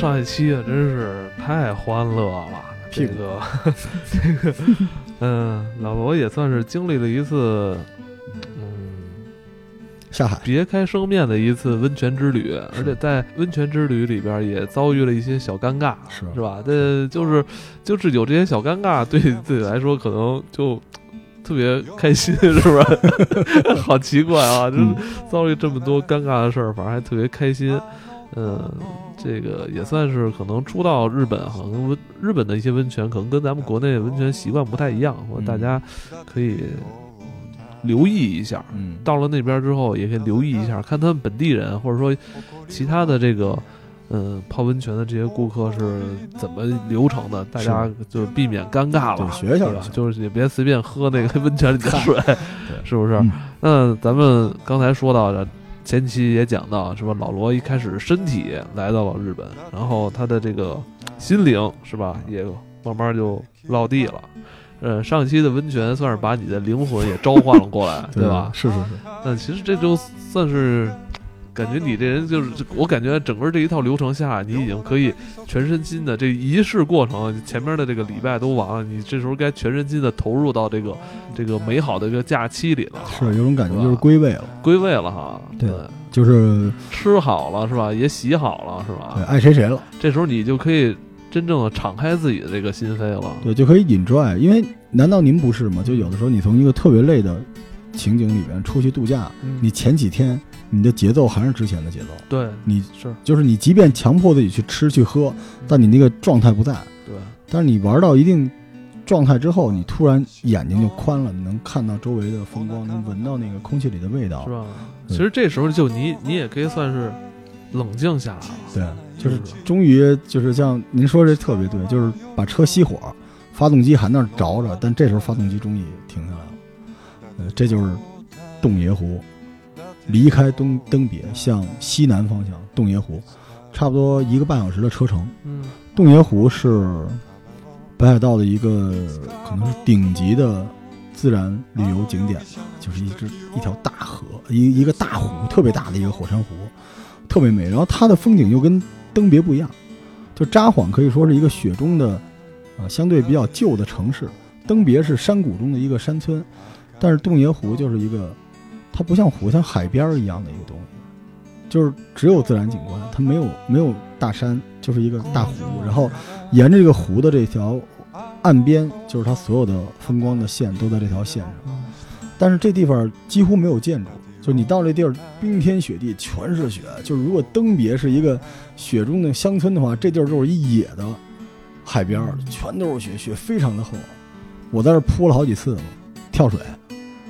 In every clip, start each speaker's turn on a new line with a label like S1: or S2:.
S1: 上一期啊，真是太欢乐了。这个，这个，嗯，老罗也算是经历了一次，嗯，
S2: 下海
S1: 别开生面的一次温泉之旅，而且在温泉之旅里边也遭遇了一些小尴尬，
S2: 是
S1: 是吧？这就是就是有这些小尴尬，对自己来说可能就特别开心，是不是？好奇怪啊，就是遭遇这么多尴尬的事儿，反而还特别开心。嗯，这个也算是可能初到日本，可能温日本的一些温泉可能跟咱们国内温泉习惯不太一样，或者大家可以留意一下。
S2: 嗯，
S1: 到了那边之后也可以留意一下，看他们本地人或者说其他的这个嗯泡温泉的这些顾客是怎么流程的，大家就避免尴尬了，
S2: 学学
S1: 吧，就是也别随便喝那个温泉里的水，是不是？
S2: 那
S1: 咱们刚才说到的。前期也讲到，是吧？老罗一开始身体来到了日本，然后他的这个心灵，是吧，也慢慢就落地了。呃，上期的温泉算是把你的灵魂也召唤了过来，
S2: 对
S1: 吧？
S2: 是是是。
S1: 那其实这就算是。感觉你这人就是，我感觉整个这一套流程下，你已经可以全身心的这仪式过程，前面的这个礼拜都完了，你这时候该全身心的投入到这个这个美好的一个假期里了。
S2: 是有种感觉，就是归位了，
S1: 归位了哈。
S2: 对，就是
S1: 吃好了是吧？也洗好了是吧？
S2: 对，爱谁谁了。
S1: 这时候你就可以真正的敞开自己的这个心扉了。
S2: 对，就可以 enjoy。因为难道您不是吗？就有的时候你从一个特别累的情景里边出去度假，你前几天。你的节奏还是之前的节奏，
S1: 对，
S2: 你
S1: 是。
S2: 就是你，即便强迫自己去吃去喝，但你那个状态不在，
S1: 对。
S2: 但是你玩到一定状态之后，你突然眼睛就宽了，你能看到周围的风光，能闻到那个空气里的味道，
S1: 是吧？其实这时候就你，你也可以算是冷静下来了，
S2: 对，就是终于就是像您说这特别对，就是把车熄火，发动机还那着着，但这时候发动机终于停下来了，呃，这就是洞爷湖。离开东登别，向西南方向，洞爷湖，差不多一个半小时的车程。
S1: 嗯，
S2: 洞爷湖是北海道的一个可能是顶级的自然旅游景点，就是一只一条大河，一一个大湖，特别大的一个火山湖，特别美。然后它的风景又跟登别不一样，就札幌可以说是一个雪中的，啊，相对比较旧的城市，登别是山谷中的一个山村，但是洞爷湖就是一个。它不像湖，像海边一样的一个东西，就是只有自然景观，它没有没有大山，就是一个大湖。然后沿着这个湖的这条岸边，就是它所有的风光的线都在这条线上。但是这地方几乎没有建筑，就是你到这地儿冰天雪地全是雪。就是如果登别是一个雪中的乡村的话，这地儿就是一野的海边，全都是雪，雪非常的厚。我在这铺了好几次跳水。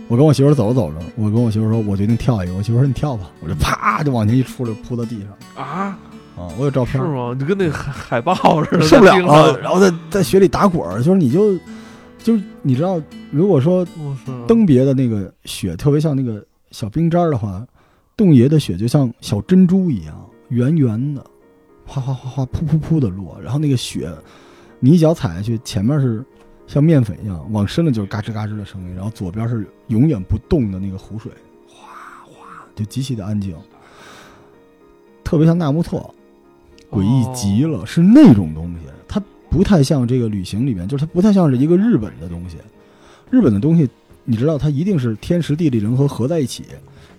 S2: 我跟我媳妇走着走着，我跟我媳妇说，我决定跳一个。我媳妇说你跳吧，我就啪就往前一出溜，扑到地上。
S1: 啊
S2: 啊！我有照片。
S1: 是吗？就跟那海海豹似的，
S2: 受不了了。然后在在雪里打滚儿，就是你就就是你知道，如果说登别的那个雪特别像那个小冰渣的话，洞爷的雪就像小珍珠一样圆圆的，哗哗哗哗噗噗噗的落。然后那个雪，你一脚踩下去，前面是。像面粉一样，往深了就是嘎吱嘎吱的声音，然后左边是永远不动的那个湖水，哗哗，就极其的安静，特别像纳木错，诡异极了，是那种东西，它不太像这个旅行里面，就是它不太像是一个日本的东西，日本的东西，你知道它一定是天时地利人和合在一起，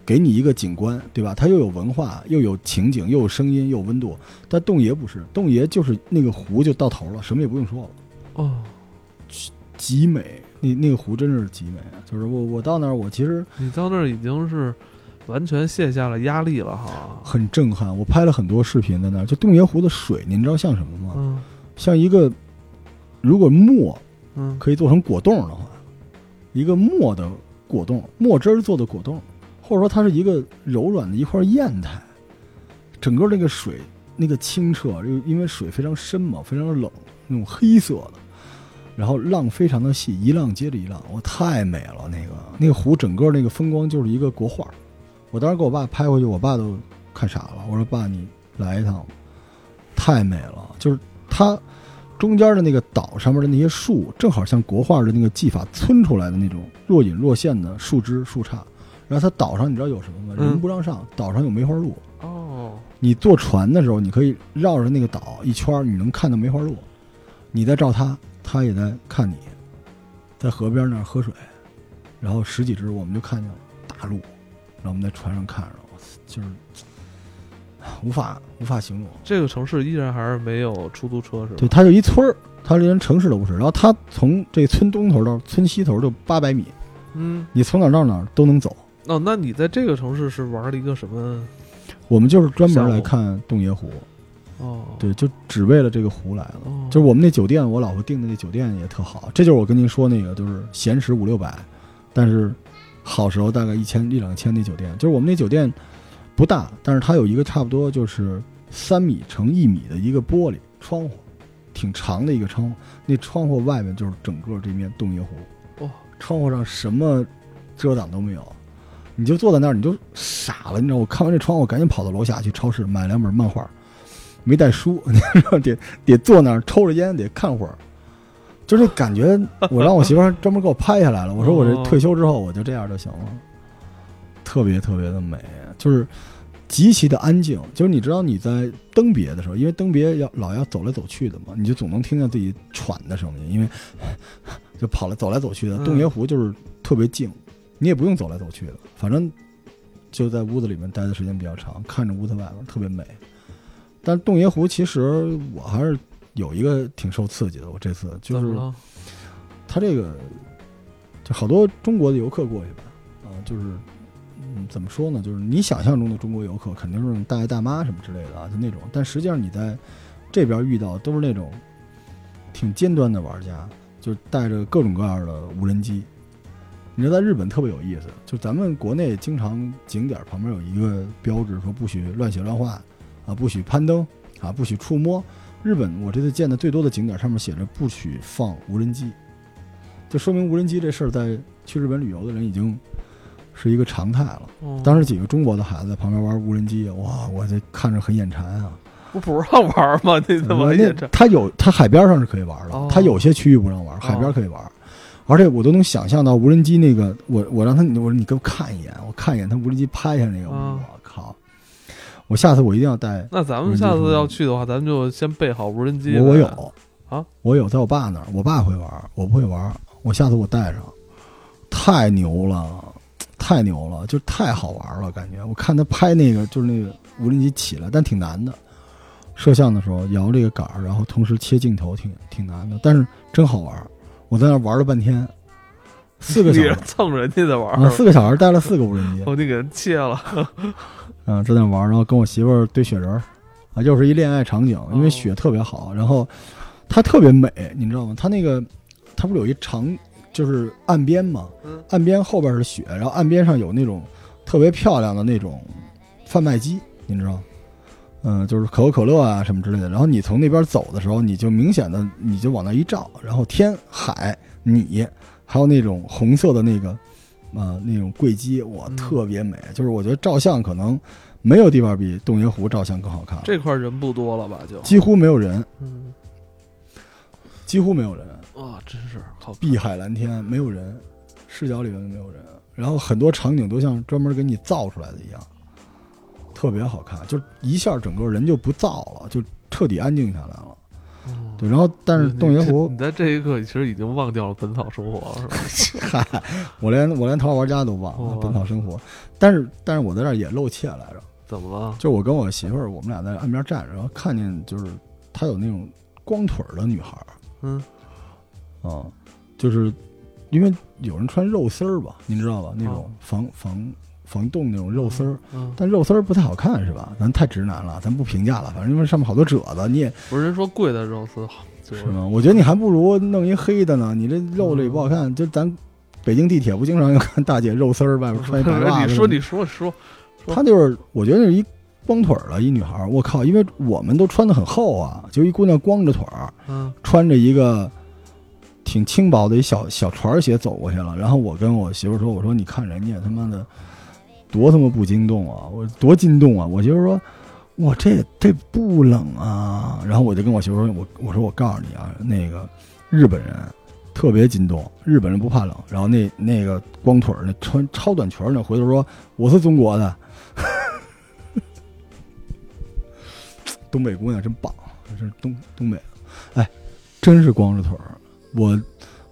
S2: 给你一个景观，对吧？它又有文化，又有情景，又有声音，又有温度，但洞爷不是，洞爷就是那个湖就到头了，什么也不用说了，哦。极美，那那个湖真是极美。就是我我到那儿，我其实
S1: 你到那儿已经是完全卸下了压力了哈，
S2: 很震撼。我拍了很多视频在那儿，就洞爷湖的水，您知道像什么吗？
S1: 嗯，
S2: 像一个如果墨
S1: 嗯
S2: 可以做成果冻的话，一个墨的果冻，墨汁儿做的果冻，或者说它是一个柔软的一块砚台，整个那个水那个清澈，又因为水非常深嘛，非常的冷，那种黑色的。然后浪非常的细，一浪接着一浪，我，太美了！那个那个湖，整个那个风光就是一个国画。我当时给我爸拍回去，我爸都看傻了。我说：“爸，你来一趟，太美了！就是它中间的那个岛上面的那些树，正好像国画的那个技法皴出来的那种若隐若现的树枝树杈。然后它岛上你知道有什么吗？人不让上，岛上有梅花鹿。
S1: 哦，
S2: 你坐船的时候，你可以绕着那个岛一圈，你能看到梅花鹿。你再照它，它也在看你，在河边那儿喝水，然后十几只我们就看见了大鹿，然后我们在船上看着，我操就是无法无法形容。
S1: 这个城市依然还是没有出租车是吧？
S2: 对，它就一村儿，它连城市都不是。然后它从这村东头到村西头就八百米，
S1: 嗯，
S2: 你从哪儿到哪儿都能走。
S1: 哦，那你在这个城市是玩了一个什么？
S2: 我们就是专门来看洞爷湖，
S1: 哦，
S2: 对，就只为了这个湖来的。
S1: 哦，
S2: 就是我们那酒店，我老婆订的那酒店也特好。这就是我跟您说那个，就是闲时五六百，但是好时候大概一千一两千那酒店。就是我们那酒店不大，但是它有一个差不多就是三米乘一米的一个玻璃窗户，挺长的一个窗户。那窗户外面就是整个这面洞爷湖。
S1: 哇，
S2: 窗户上什么遮挡都没有，你就坐在那儿，你就傻了。你知道，我看完这窗户，我赶紧跑到楼下去超市买两本漫画，没带书，你知道得得坐那儿抽着烟得看会儿，就是感觉。我让我媳妇儿专门给我拍下来了，我说我这
S1: 哦
S2: 退休之后我就这样就行了，特别特别的美，就是极其的安静。就是你知道你在登别的时候，因为登别要老要走来走去的嘛，你就总能听见自己喘的声音，因为 就跑来走来走去的。
S1: 嗯
S2: 洞爷湖就是特别静，你也不用走来走去的，反正就在屋子里面待的时间比较长，看着屋子外面特别美。但洞爷湖其实我还是有一个挺受刺激的，我这次就是
S1: 怎么了？
S2: 它这个就好多中国的游客过去吧，啊，就是嗯，怎么说呢？就是你想象中的中国游客肯定是大爷大妈什么之类的啊，就那种。但实际上你在这边遇到都是那种挺尖端的玩家，就带着各种各样的无人机。你知道在日本特别有意思，就咱们国内经常景点旁边有一个标志，说不许乱写乱画啊，不许攀登啊，不许触摸。日本我这次见的最多的景点上面写着不许放无人机，就说明无人机这事儿在去日本旅游的人已经是一个常态了。
S1: 哦
S2: 当时几个中国的孩子在旁边玩无人机，哇，我这看着很眼馋啊！
S1: 不不让玩吗？你怎么
S2: 那
S1: 也这？
S2: 它有，它海边上是可以玩的
S1: 哦，
S2: 它有些区域不让玩，海边可以玩。而且我都能想象到无人机那个，我我让他，我说你给我看一眼，我看一眼他无人机拍下那个，
S1: 啊
S2: 我靠！我下次我一定要带，
S1: 那咱们下次要去的话，咱们就先备好无人机。
S2: 我我有
S1: 啊，
S2: 我有在我爸那儿，我爸会玩，我不会玩，我下次我带上，太牛了，太牛了，就太好玩了，感觉我看他拍那个就是那个无人机起来，但挺难的。摄像的时候摇这个杆儿，然后同时切镜头，挺挺难的，但是真好玩。我在那儿玩了半天，四个小时
S1: 蹭人家的玩
S2: 四个小时带了四个无人机，
S1: 我得给人切了。
S2: 嗯，正在玩，然后跟我媳妇儿堆雪人儿，啊，又是一恋爱场景，因为雪特别好，然后它特别美，你知道吗？它那个它不是有一长就是岸边嘛，
S1: 嗯
S2: 岸边后边是雪，然后岸边上有那种特别漂亮的那种贩卖机，你知道？嗯，就是可口可乐啊什么之类的。然后你从那边走的时候，你就明显的你就往那一照，然后天海你还有那种红色的那个啊、那种柜机，哇，
S1: 嗯。
S2: 特别美。就是我觉得照相可能没有地方比洞爷湖照相更好看了，
S1: 这块人不多了吧？就。
S2: 几乎没有人，
S1: 嗯，
S2: 几乎没有人，
S1: 哇，真是好看。
S2: 碧海蓝天，没有人，视角里面没有人，然后很多场景都像专门给你造出来的一样，特别好看，就一下整个人就不造了，就彻底安静下来了。
S1: 嗯
S2: 对，然后但是洞爷湖
S1: 你，在这一刻其实已经忘掉了本草生活了，是吧？
S2: 嗨，我连我连《桃花玩家》都忘了
S1: 哦《
S2: 本草生活》，但是但是我在这儿也露怯来着，
S1: 怎么了？
S2: 就我跟我媳妇儿，我们俩在岸边站着，然后看见就是她有那种光腿儿的女孩儿
S1: 嗯，
S2: 啊，就是因为有人穿肉丝儿吧，您知道吧？那种
S1: 哦
S2: 防防防冻那种肉丝儿，
S1: 嗯，
S2: 但肉丝儿不太好看是吧？咱太直男了，咱不评价了，反正因为上面好多褶子，你也
S1: 不是人说贵的肉丝好，是
S2: 吗？我觉得你还不如弄一黑的呢，你这肉的也不好看。就咱北京地铁不经常有看大姐肉丝儿外边穿一白 袜子？
S1: 你说你说说，说
S2: 她就是，我觉得是一光腿儿的一女孩儿。我靠，因为我们都穿的很厚啊，就一姑娘光着腿儿，
S1: 嗯
S2: 穿着一个挺轻薄的一小小船鞋走过去了。然后我跟我媳妇说：“我说你看人家他妈的多他妈不惊动啊，我多惊动啊！”我媳妇说：“哇，这这不冷啊。”然后我就跟我媳妇说：“我我说我告诉你啊，那个日本人。”特别惊动，日本人不怕冷。然后那那个光腿儿那穿超短裙儿呢，回头说我是中国的，东北姑娘真棒，这是东东北，哎，真是光着腿儿。我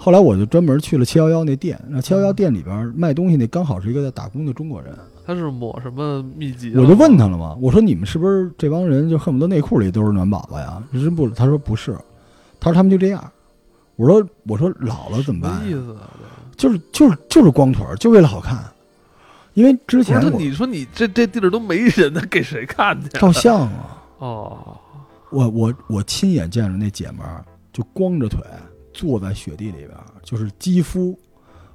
S2: 后来我就专门去了七幺幺那店，那七幺幺店里边卖东西那刚好是一个在打工的中国人，
S1: 他是抹什么秘籍？
S2: 我就问他了嘛，我说你们是不是这帮人就恨不得内裤里都是暖宝宝呀？真不，他说不是，他说他们就这样。我说我说老了怎么办？
S1: 意思啊？
S2: 就是就是就是光腿儿，就为了好看。因为之前
S1: 你说你这这地儿都没人呢，给谁看去？
S2: 照相啊！
S1: 哦，
S2: 我我我亲眼见着那姐们儿就光着腿坐在雪地里边，就是肌肤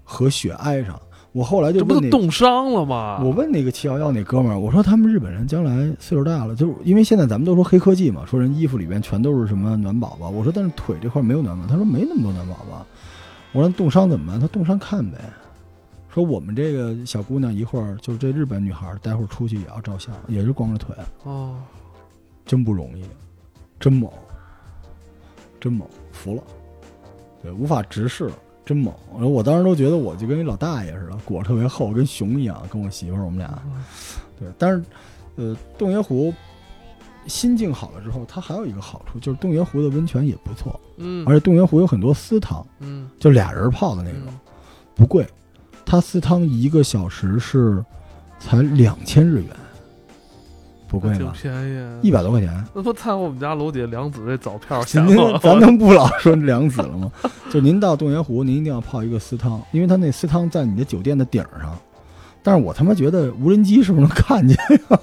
S2: 和雪挨上。我后来就
S1: 这不都冻伤了吗？
S2: 我问那个七幺幺那哥们儿，我说他们日本人将来岁数大了，就是因为现在咱们都说黑科技嘛，说人衣服里边全都是什么暖宝宝。我说但是腿这块没有暖宝，他说没那么多暖宝宝。我说冻伤怎么办？他冻伤看呗。说我们这个小姑娘一会儿就是这日本女孩，待会儿出去也要照相，也是光着腿。
S1: 哦，
S2: 真不容易，真猛，真猛，服了。对，无法直视。真猛！然后我当时都觉得我就跟一老大爷似的，裹特别厚，跟熊一样。跟我媳妇儿，我们俩，对。但是，呃，洞爷湖心境好了之后，它还有一个好处，就是洞爷湖的温泉也不错。
S1: 嗯。
S2: 而且洞爷湖有很多私汤，
S1: 嗯，
S2: 就俩人泡的那种，不贵。它私汤一个小时是才两千日元。不贵
S1: 吧？挺便宜，
S2: 一百多块钱。
S1: 那不参我们家楼底下梁子这早票
S2: 钱吗？咱能不老说梁子了吗？就您到洞爷湖，您一定要泡一个私汤，因为他那私汤在你的酒店的顶上。但是我他妈觉得无人机是不是能看见呀？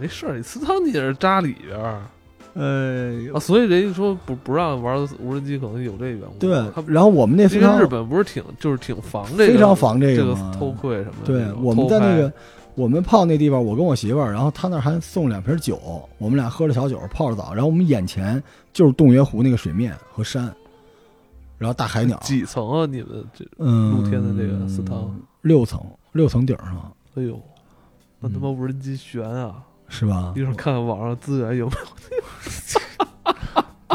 S1: 没事儿，你私汤你也是扎里边儿。
S2: 呃，
S1: 所以人家说不不让玩无人机，可能有这缘故。
S2: 对，然后我们那私汤，
S1: 日本不是挺就是挺防这个，
S2: 非常防这
S1: 个偷窥什么的。
S2: 对，我们在那个。我们泡那地方，我跟我媳妇儿，然后他那还送两瓶酒，我们俩喝着小酒，泡着澡，然后我们眼前就是洞爷湖那个水面和山，然后大海鸟。
S1: 几层啊？你们这
S2: 嗯，
S1: 露天的这个祠堂？
S2: 六层，六层顶上。
S1: 哎呦，那他妈无人机悬啊！
S2: 是吧？
S1: 一会儿看看网上资源有没有。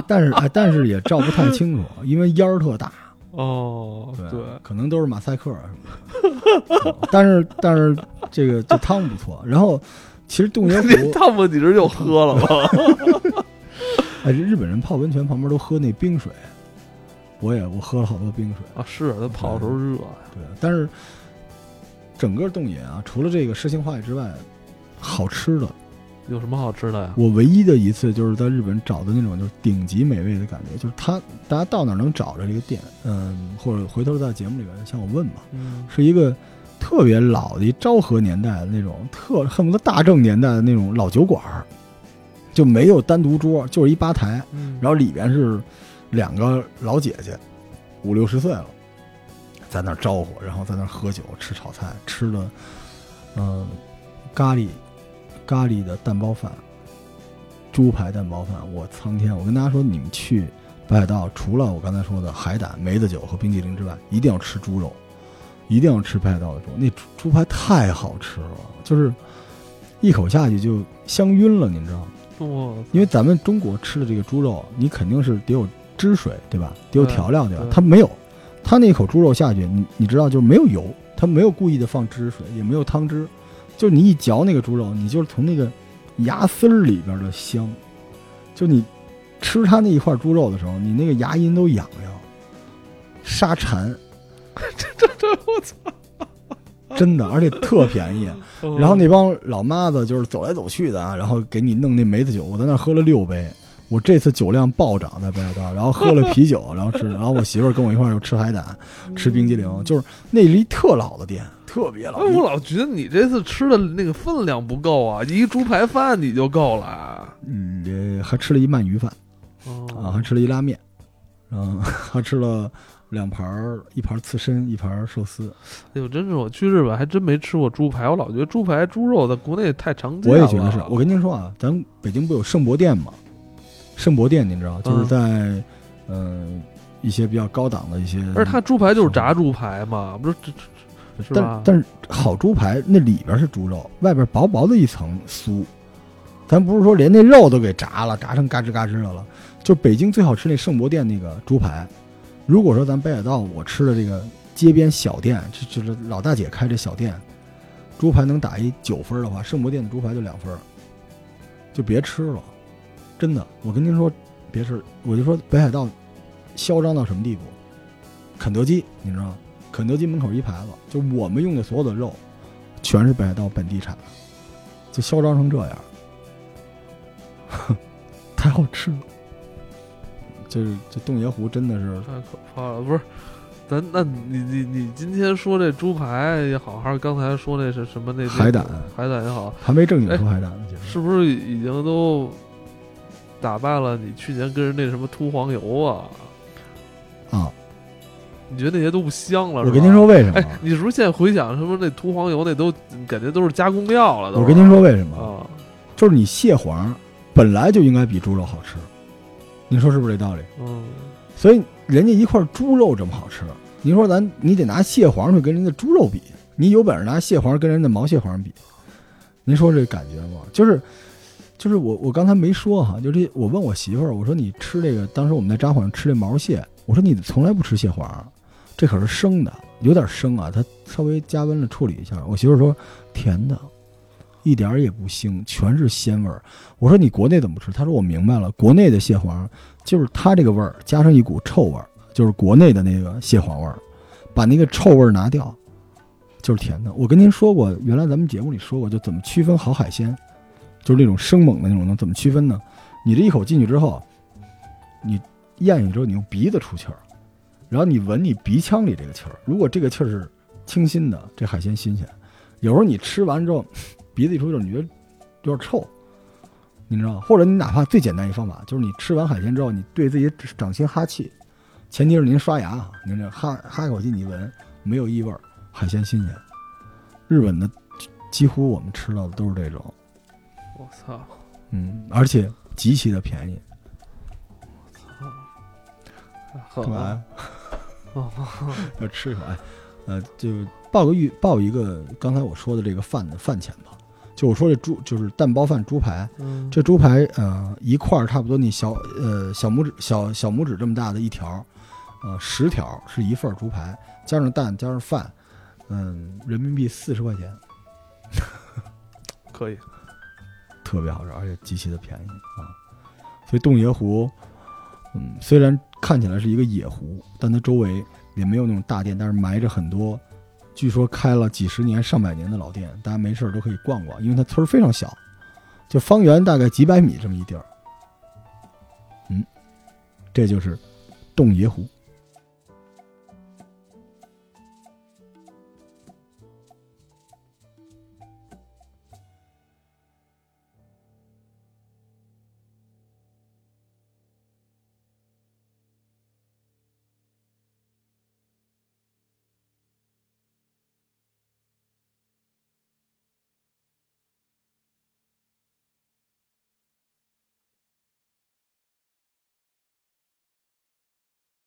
S2: 但是哎，但是也照不太清楚，因为烟儿特大。
S1: 哦，对，
S2: 可能都是马赛克什么的。但是但是这个这汤不错。然后其实洞爷湖
S1: 汤不你这又喝了吗？
S2: 哎，这日本人泡温泉旁边都喝那冰水，我也我喝了好多冰水
S1: 啊。是，他泡的时候热呀。
S2: 对，但是整个洞爷啊，除了这个诗情画意之外，好吃的。
S1: 有什么好吃的呀？
S2: 我唯一的一次就是在日本找的那种就是顶级美味的感觉，就是他大家到哪能找着这个店？嗯，或者回头在节目里边向我问吧。
S1: 嗯，
S2: 是一个特别老的昭和年代的那种特恨不得大正年代的那种老酒馆儿，就没有单独桌，就是一吧台，然后里边是两个老姐姐，五六十岁了，在那招呼，然后在那喝酒吃炒菜，吃的嗯咖喱。咖喱的蛋包饭，猪排蛋包饭，我苍天！我跟大家说，你们去北海道，除了我刚才说的海胆、梅子酒和冰激凌之外，一定要吃猪肉，一定要吃北海道的猪。那猪猪排太好吃了，就是一口下去就香晕了，你知道吗？因为咱们中国吃的这个猪肉，你肯定是得有汁水，对吧？得有调料，对吧？它没有，它那口猪肉下去，你你知道，就是没有油，它没有故意的放汁水，也没有汤汁。就你一嚼那个猪肉，你就是从那个牙丝儿里边的香，就你吃它那一块猪肉的时候，你那个牙龈都痒痒，沙馋，
S1: 这这这我操，
S2: 真的，而且特便宜。然后那帮老妈子就是走来走去的啊，然后给你弄那梅子酒，我在那喝了六杯。我这次酒量暴涨在北海道，然后喝了啤酒，然后吃，然后我媳妇儿跟我一块儿又吃海胆，吃冰激凌，就是那离特老的店，特别老。
S1: 我老觉得你这次吃的那个分量不够啊，一猪排饭你就够了。
S2: 嗯，还吃了一鳗鱼饭，啊，还吃了一拉面，嗯，还吃了两盘儿，一盘刺身，一盘寿司。
S1: 哎呦，真是我去日本还真没吃过猪排，我老觉得猪排、猪肉在国内太常见
S2: 了。我也觉得是。我跟您说啊，咱北京不有圣博店吗？圣博店，您知道，就是在，嗯，一些比较高档的一些。
S1: 而它猪排就是炸猪排嘛，不是？是
S2: 吧？但是好猪排那里边是猪肉，外边薄薄的一层酥。咱不是说连那肉都给炸了，炸成嘎吱嘎吱的了。就北京最好吃那圣博店那个猪排，如果说咱北海道我吃的这个街边小店，就就是老大姐开这小店，猪排能打一九分的话，圣博店的猪排就两分。就别吃了，真的，我跟您说，别吃。我就说北海道嚣张到什么地步？肯德基，你知道吗？肯德基门口一牌子，就我们用的所有的肉，全是北海道本地产的，就嚣张成这样，太好吃了。就是这洞爷湖真的是
S1: 太可怕了，不是？咱那你你你今天说这猪排也好，还是刚才说那是什么那
S2: 海胆，
S1: 海胆也好，
S2: 还没正经说海胆呢，
S1: 是不是已经都打败了你去年跟人那什么秃黄油啊？
S2: 啊，
S1: 你觉得那些都不香了？
S2: 我跟您说为什么？
S1: 哎，你是不是现在回想什么那秃黄油那都感觉都是加工料了？
S2: 我跟您说为什么？
S1: 啊，
S2: 就是你蟹黄本来就应该比猪肉好吃，你说是不是这道理？
S1: 嗯，
S2: 所以。人家一块猪肉这么好吃，你说咱你得拿蟹黄去跟人家猪肉比，你有本事拿蟹黄跟人家毛蟹黄比，您说这感觉吗？就是，就是我我刚才没说哈，就这我问我媳妇儿，我说你吃这个，当时我们在札幌上吃这毛蟹，我说你从来不吃蟹黄，这可是生的，有点生啊，它稍微加温了处理一下。我媳妇儿说甜的，一点儿也不腥，全是鲜味儿。我说你国内怎么吃？他说我明白了，国内的蟹黄。就是它这个味儿，加上一股臭味儿，就是国内的那个蟹黄味儿，把那个臭味儿拿掉，就是甜的。我跟您说过，原来咱们节目里说过，就怎么区分好海鲜，就是那种生猛的那种，能怎么区分呢？你这一口进去之后，你咽下去之后，你用鼻子出气儿，然后你闻你鼻腔里这个气儿，如果这个气儿是清新的，这海鲜新鲜；有时候你吃完之后，鼻子一出气儿，你觉得有点臭。你知道，或者你哪怕最简单一方法，就是你吃完海鲜之后，你对自己掌心哈气，前提是您刷牙，您这哈哈一口气，你闻没有异味，海鲜新鲜。日本的几乎我们吃到的都是这种。
S1: 我操！
S2: 嗯，而且极其的便宜。
S1: 我操！干嘛
S2: 呀？要吃一口，哎，呃，就报个预报一个刚才我说的这个饭的饭钱吧。就我说这猪就是蛋包饭猪排，这猪排呃一块儿差不多你小呃小拇指小小拇指这么大的一条，呃十条是一份猪排，加上蛋加上饭，嗯人民币四十块钱，
S1: 可以，
S2: 特别好吃，而且极其的便宜啊。所以洞爷湖，嗯虽然看起来是一个野湖，但它周围也没有那种大店，但是埋着很多。据说开了几十年、上百年的老店，大家没事都可以逛逛，因为它村儿非常小，就方圆大概几百米这么一地儿。嗯，这就是洞爷湖。